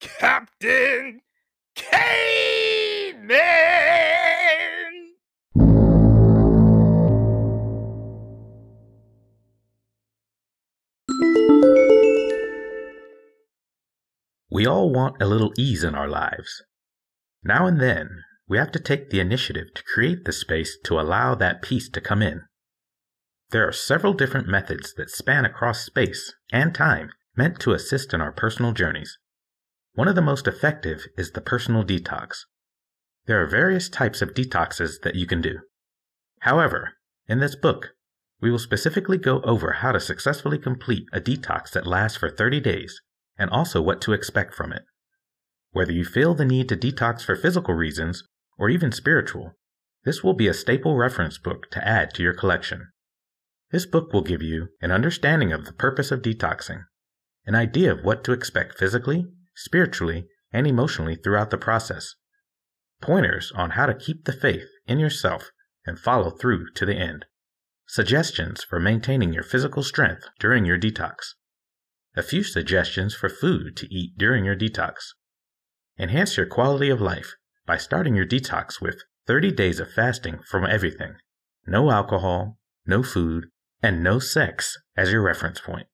Captain Caveman! We all want a little ease in our lives. Now and then, we have to take the initiative to create the space to allow that peace to come in. There are several different methods that span across space and time meant to assist in our personal journeys. One of the most effective is the personal detox. There are various types of detoxes that you can do. However, in this book, we will specifically go over how to successfully complete a detox that lasts for 30 days and also what to expect from it. Whether you feel the need to detox for physical reasons or even spiritual, this will be a staple reference book to add to your collection. This book will give you an understanding of the purpose of detoxing, an idea of what to expect physically, spiritually, and emotionally throughout the process, pointers on how to keep the faith in yourself and follow through to the end, suggestions for maintaining your physical strength during your detox, a few suggestions for food to eat during your detox. Enhance your quality of life by starting your detox with 30 days of fasting from everything no alcohol, no food, and no sex as your reference point.